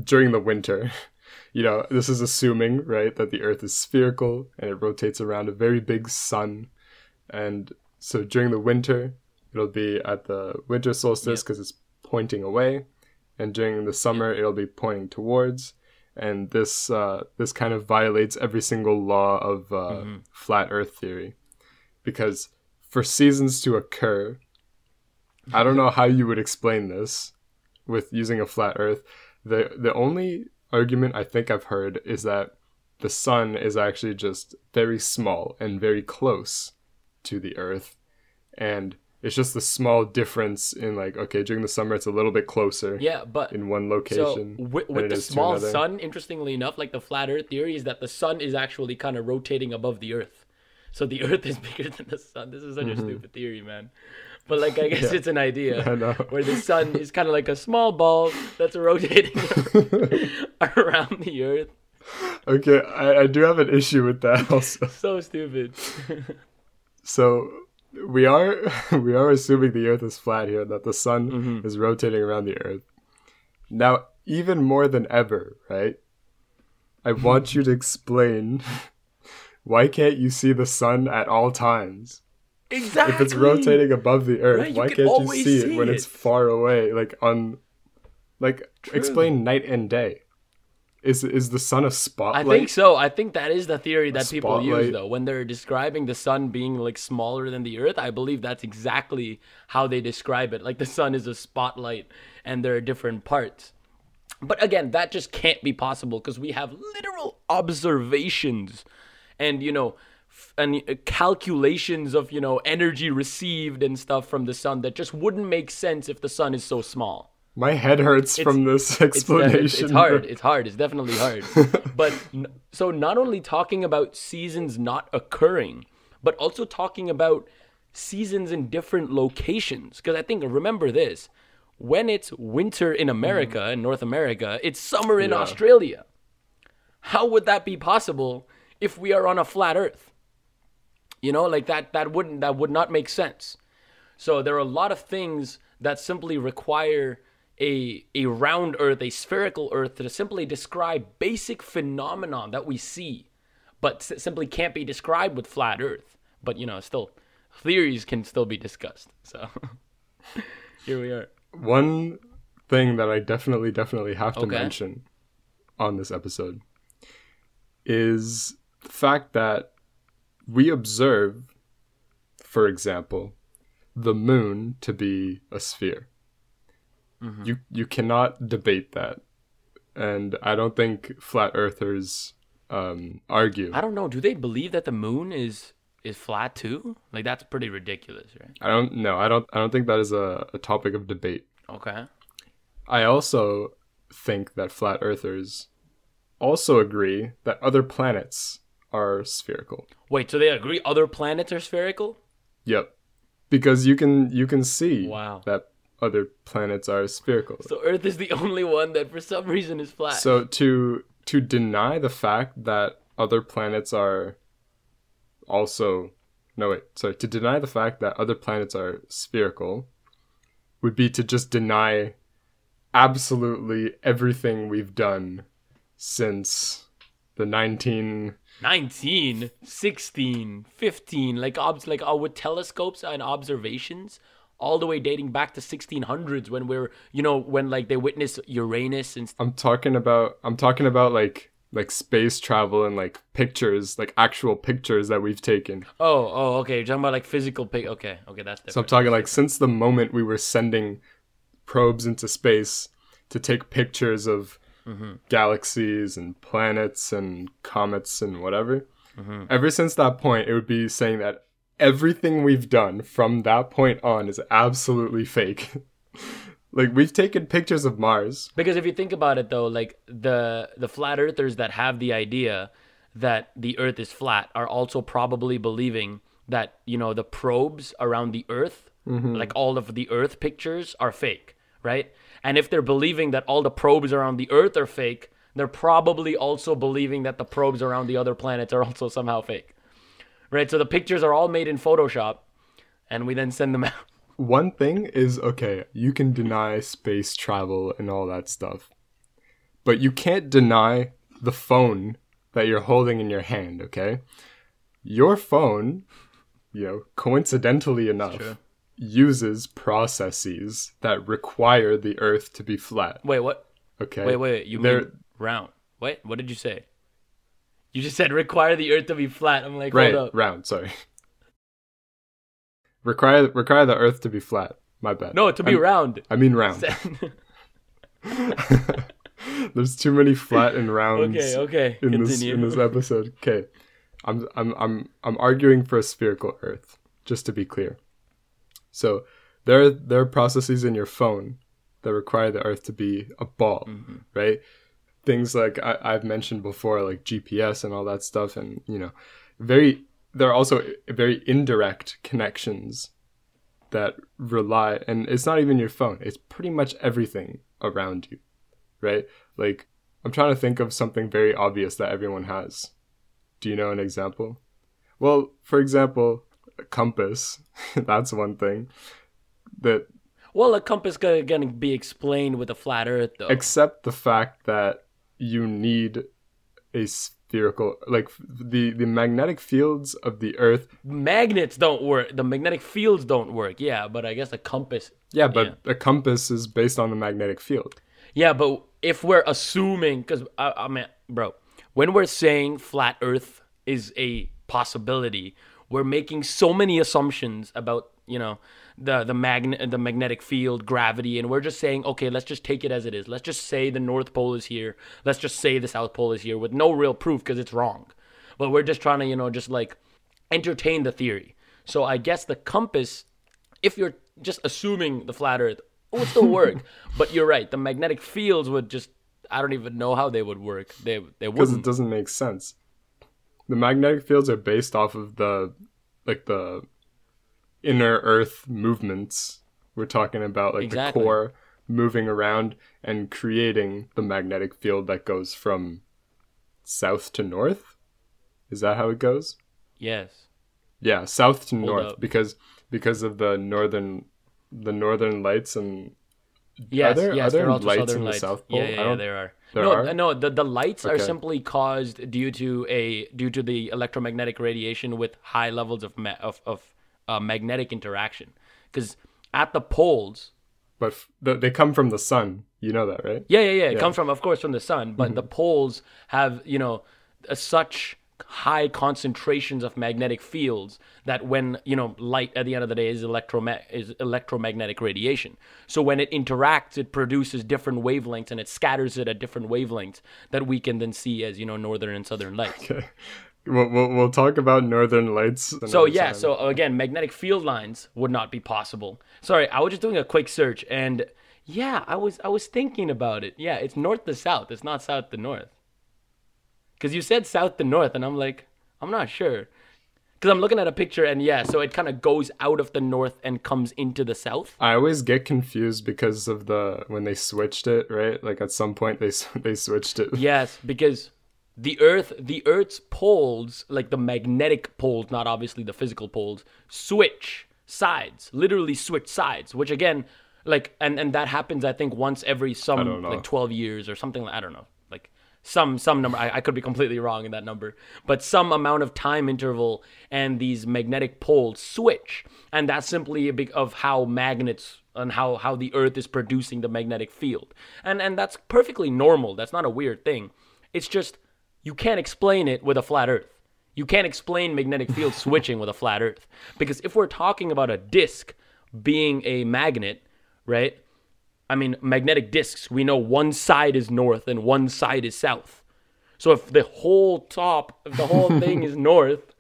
during the winter you know this is assuming right that the earth is spherical and it rotates around a very big sun and so during the winter it'll be at the winter solstice Yep. because it's pointing away and during the summer it'll be pointing towards and this uh, this kind of violates every single law of uh, Mhm. flat earth theory. Because for seasons to occur i don't know how you would explain this with using a flat earth. The the only argument i think i've heard is that the sun is actually just very small and very close to the earth. And it's just the small difference in like okay during the summer it's a little bit closer Yeah, but in one so location with, with the small sun, interestingly enough, like the flat Earth theory is that the sun is actually kind of rotating above the Earth. So the Earth is bigger than the sun. This is such a stupid theory, man. But like, I guess Mm-hmm. Yeah. it's an idea I know. where the sun is kind of like a small ball that's rotating around the Earth. okay I, I do have an issue with that also So stupid. So we are we are assuming the Earth is flat here, that the sun Mhm. is rotating around the Earth. Now, even more than ever, right? I want you to explain why can't you see the sun at all times? exactly. If it's rotating above the Earth, why can can't you see, see it when it's far away? Like on, like True. explain night and day. Is is the sun a spotlight? I think so. I think that is the theory that people use though when they're describing the sun being like smaller than the earth. I believe that's exactly how they describe it. Like the sun is a spotlight and there are different parts. But again, that just can't be possible because we have literal observations and you know f- and uh, calculations of, you know, energy received and stuff from the sun that just wouldn't make sense if the sun is so small. My head hurts from this explanation. it's, it's hard. It's hard. It's definitely hard. but n- so not only talking about seasons not occurring, but also talking about seasons in different locations. Because I think remember this: when it's winter in America mm. in North America, it's summer in Yeah. Australia. How would that be possible if we are on a flat Earth? You know, like that. That wouldn't. That would not make sense. So there are a lot of things that simply require a a round earth, a spherical earth to simply describe basic phenomenon that we see, but s- simply can't be described with flat earth. But you know, still theories can still be discussed. So here we are. One thing that I definitely, definitely have to Okay. mention on this episode is the fact that we observe, for example, the moon to be a sphere. Mhm. You you cannot debate that, and I don't think flat earthers um, argue. I don't know. Do they believe that the moon is is flat too? Like that's pretty ridiculous, right? I don't know. I don't. I don't think that is a, a topic of debate. Okay. I also think that flat earthers also agree that other planets are spherical. Wait, so they agree other planets are spherical? Yep. Because you can you can see Wow. that other planets are spherical. So Earth is the only one that for some reason is flat. So to to deny the fact that other planets are also no wait, sorry, to deny the fact that other planets are spherical would be to just deny absolutely everything we've done since the 19 19, 16, 15, like obs like uh, with telescopes and observations all the way dating back to 1600s when we're, you know, when like they witness Uranus and I'm talking about I'm talking about like like space travel and like pictures, like actual pictures that we've taken. Oh, oh, okay. You're talking about like physical pic. Okay, okay, that's So I'm talking like since the moment we were sending probes into space to take pictures of mm-hmm. galaxies and planets and comets and whatever. Mm-hmm. Ever since that point, it would be saying that everything we've done from that point on is absolutely fake. like we've taken pictures of Mars. Because if you think about it though, like the the flat earthers that have the idea that the earth is flat are also probably believing that, you know, the probes around the earth, mm-hmm. like all of the earth pictures are fake, right? And if they're believing that all the probes around the earth are fake, they're probably also believing that the probes around the other planets are also somehow fake. Right? So the pictures are all made in Photoshop and we then send them out. One thing is okay, you can deny space travel and all that stuff. But you can't deny the phone that you're holding in your hand, okay? Your phone, you know, coincidentally enough, true. uses processes that require the earth to be flat, Wait, what? okay? Wait, wait, you They're- mean round? Wait, what did you say? You just said require the earth to be flat. I'm like, right, hold up. round, sorry. require require the earth to be flat. My bad. No, to be I'm- round. I mean round. There's too many flat and rounds okay, okay. in this Continue. in this episode. Okay, I'm I'm I'm I'm arguing for a spherical Earth, just to be clear. So there there are processes in your phone that require the Earth to be a ball, Mm-hmm. right? Things like I, I've mentioned before, like GPS and all that stuff, and you know, very there are also very indirect connections that rely, and it's not even your phone; it's pretty much everything around you, right? Like I'm trying to think of something very obvious that everyone has. Do you know an example? Well, for example, a compass. That's one thing. That well, a compass gonna, gonna be explained with a flat earth, though. except the fact that you need a spherical like the the magnetic fields of the earth Magnets don't work. The magnetic fields don't work. Yeah, but I guess a compass. yeah but Yeah. a compass is based on the magnetic field Yeah, but if we're assuming, because I, I mean, bro, when we're saying flat Earth is a possibility, we're making so many assumptions about you know the the magnet the magnetic field gravity and we're just saying okay let's just take it as it is. Let's just say the north pole is here. Let's just say the south pole is here with no real proof because it's wrong. But we're just trying to you know just like entertain the theory. So i guess the compass if you're just assuming the flat earth it would still work. But you're right the magnetic fields would just i don't even know how they would work. They they wouldn't it doesn't make sense. The magnetic fields are based off of the like the inner earth movements we're talking about like Exactly. the core moving around and creating the magnetic field that goes from south to north is that how it goes yes Yeah, south to north up. because because of the northern the northern lights and Yes, there- yes, are there there lights in the lights. South Pole? Yeah, yeah, yeah, there are. there no, are? no, the, the lights are simply caused due to a due to the electromagnetic radiation with high levels of ma- of, of uh, magnetic interaction. Because at the poles, but f- they come from the sun. You know that, right? yeah, yeah, yeah, it comes from, of course, from the sun, but Mm-hmm. the poles have, you know, uh, such high concentrations of magnetic fields that when you know light at the end of the day is electroma- is electromagnetic radiation so when it interacts it produces different wavelengths and it scatters it at different wavelengths that we can then see as you know northern and southern lights Okay. We'll, we'll, we'll talk about northern lights. so yeah time. so again magnetic field lines would not be possible sorry i was just doing a quick search and yeah i was i was thinking about it yeah it's north to south it's not south to north because you said south to north and i'm like i'm not sure because i'm looking at a picture and yeah so it kind of goes out of the north and comes into the south I always get confused because of the when they switched it, right? Like at some point they they switched it. yes because the earth the earth's poles like the magnetic poles not obviously the physical poles switch sides literally switch sides which again like and and that happens i think once every some like 12 years or something like i don't know. Like some some number I, I could be completely wrong in that number but some amount of time interval and these magnetic poles switch and that's simply a big of how magnets and how how the earth is producing the magnetic field. And and that's perfectly normal. That's not a weird thing. It's just you can't explain it with a flat earth you can't explain magnetic field switching with a flat earth because if we're talking about a disk being a magnet right I mean, magnetic disks, we know one side is north and one side is south. So if the whole top, if the whole thing is north,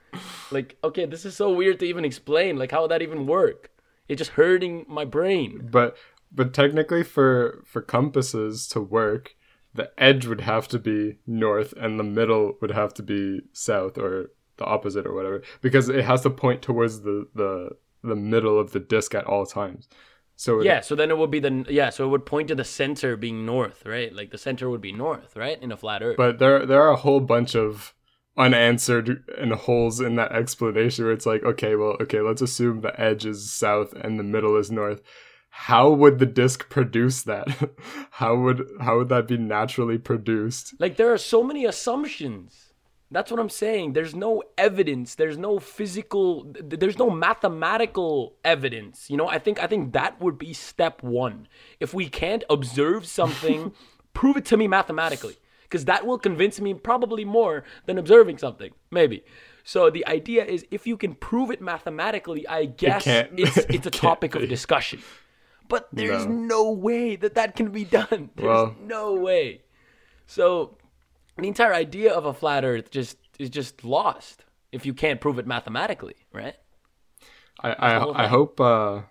like, okay, this is so weird to even explain. Like, how would that even work? It's just hurting my brain. But but technically for for compasses to work, the edge would have to be north and the middle would have to be south or the opposite or whatever because it has to point towards the the the middle of the disc at all times. So it- Yeah, so then it would be the, yeah, so it would point to the center being north, right? Like the center would be north, right? In a flat earth. But there there are a whole bunch of unanswered and holes in that explanation where it's like, okay, well, okay, let's assume the edge is south and the middle is north. How would the disc produce that? how would how would that be naturally produced? Like there are so many assumptions. That's what I'm saying. There's no evidence. There's no physical. There's no mathematical evidence. You know, I think I think that would be step one. If we can't observe something, prove it to me mathematically, because that will convince me probably more than observing something. Maybe. So the idea is, if you can prove it mathematically, I guess can't- it's it's a topic of discussion. But there's No. no way that that can be done. There's Well- no way. So the entire idea of a flat Earth just is just lost if you can't prove it mathematically, right? I I, I hope uh,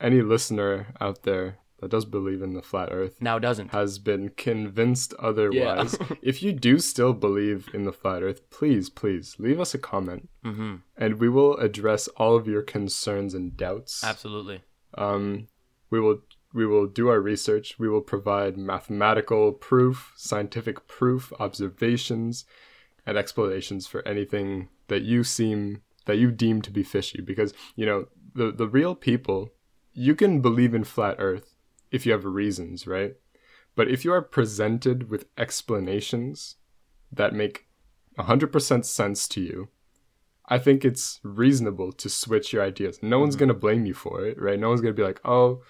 any listener out there that does believe in the flat Earth Now doesn't. has been convinced otherwise. if you do still believe in the flat Earth, please, please leave us a comment, Mm-hmm. and we will address all of your concerns and doubts. Absolutely. Um, we will we will do our research. We will provide mathematical proof, scientific proof, observations, and explanations for anything that you seem that you deem to be fishy. Because you know the the real people, you can believe in flat Earth if you have reasons, right? But if you are presented with explanations that make 100% sense to you, I think it's reasonable to switch your ideas. No one's mm-hmm. going to blame you for it, right? No one's going to be like, "Oh,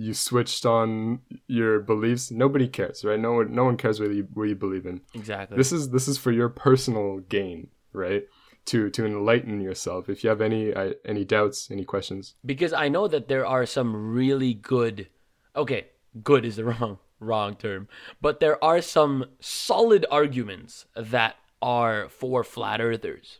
you switched on your beliefs." Nobody cares, right? No one no one cares what you what you believe in. Exactly. This is this is for your personal gain, right? To to enlighten yourself. If you have any uh, any doubts, any questions, because I know that there are some really good okay, good is the wrong wrong term, but there are some solid arguments that are for flat earthers.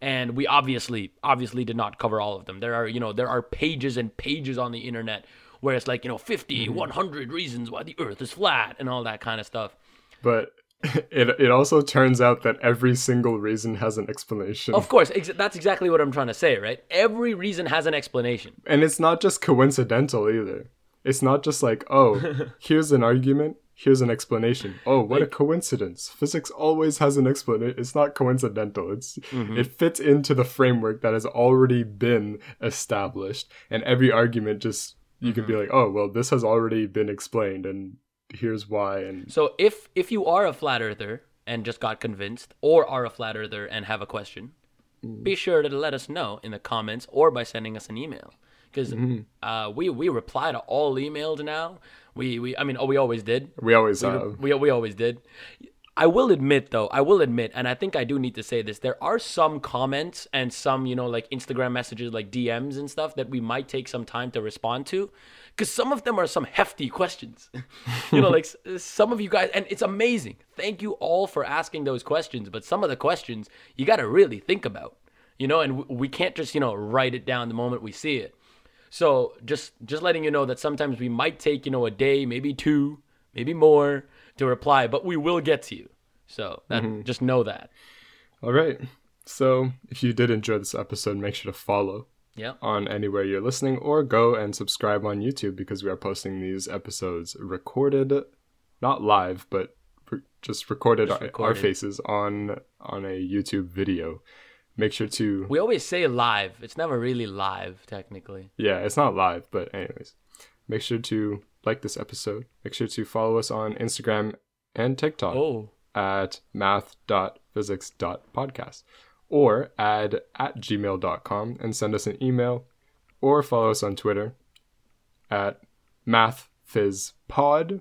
And we obviously obviously did not cover all of them. There are, you know, there are pages and pages on the internet where it's like, you know, 50, mm-hmm. 100 reasons why the earth is flat and all that kind of stuff. but it it also turns out that every single reason has an explanation. Of course, ex- that's exactly what I'm trying to say, right? Every reason has an explanation. And it's not just coincidental either. It's not just like, oh, here's an argument, here's an explanation. Oh, what a coincidence. Physics always has an explanation. It's not coincidental. It's mm-hmm. it fits into the framework that has already been established. And every argument just you can be mm-hmm. like, oh, well, this has already been explained and here's why and So if if you are a flat earther and just got convinced, or are a flat earther and have a question, mm. be sure to let us know in the comments or by sending us an email. Because mm-hmm. uh, we we reply to all emails now. We we I mean oh we always did. we always have. We we always did. I will admit though, I will admit, and I think I do need to say this. There are some comments and some, you know, like Instagram messages, like DMs and stuff that we might take some time to respond to, because some of them are some hefty questions. you know, like some of you guys, and it's amazing. Thank you all for asking those questions. But some of the questions you got to really think about, you know, and we can't just, you know, write it down the moment we see it. So just just letting you know that sometimes we might take, you know, a day, maybe two, maybe more to reply, but we will get to you. So that, mm-hmm. just know that. All right. So if you did enjoy this episode, make sure to follow Yeah. on anywhere you're listening or go and subscribe on YouTube because we are posting these episodes recorded, not live, but re- just recorded, our, our recorded. faces on on a YouTube video. Make sure to We always say live. It's never really live, technically. yeah, it's not live, but anyways, make sure to like this episode. Make sure to follow us on Instagram and TikTok. Oh, at math.physics.podcast or add at gmail.com and send us an email or follow us on Twitter at mathphizpod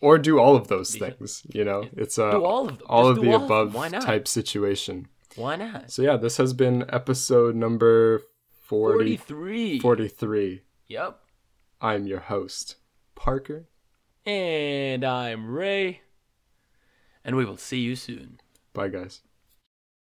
or do all of those things. You know, it's a Do all of them. all Just of the all above not? type situation. why not? So yeah, this has been episode number 40, 43. 43. Yep. I'm your host, Parker. And I'm Ray. And we will see you soon. Bye guys.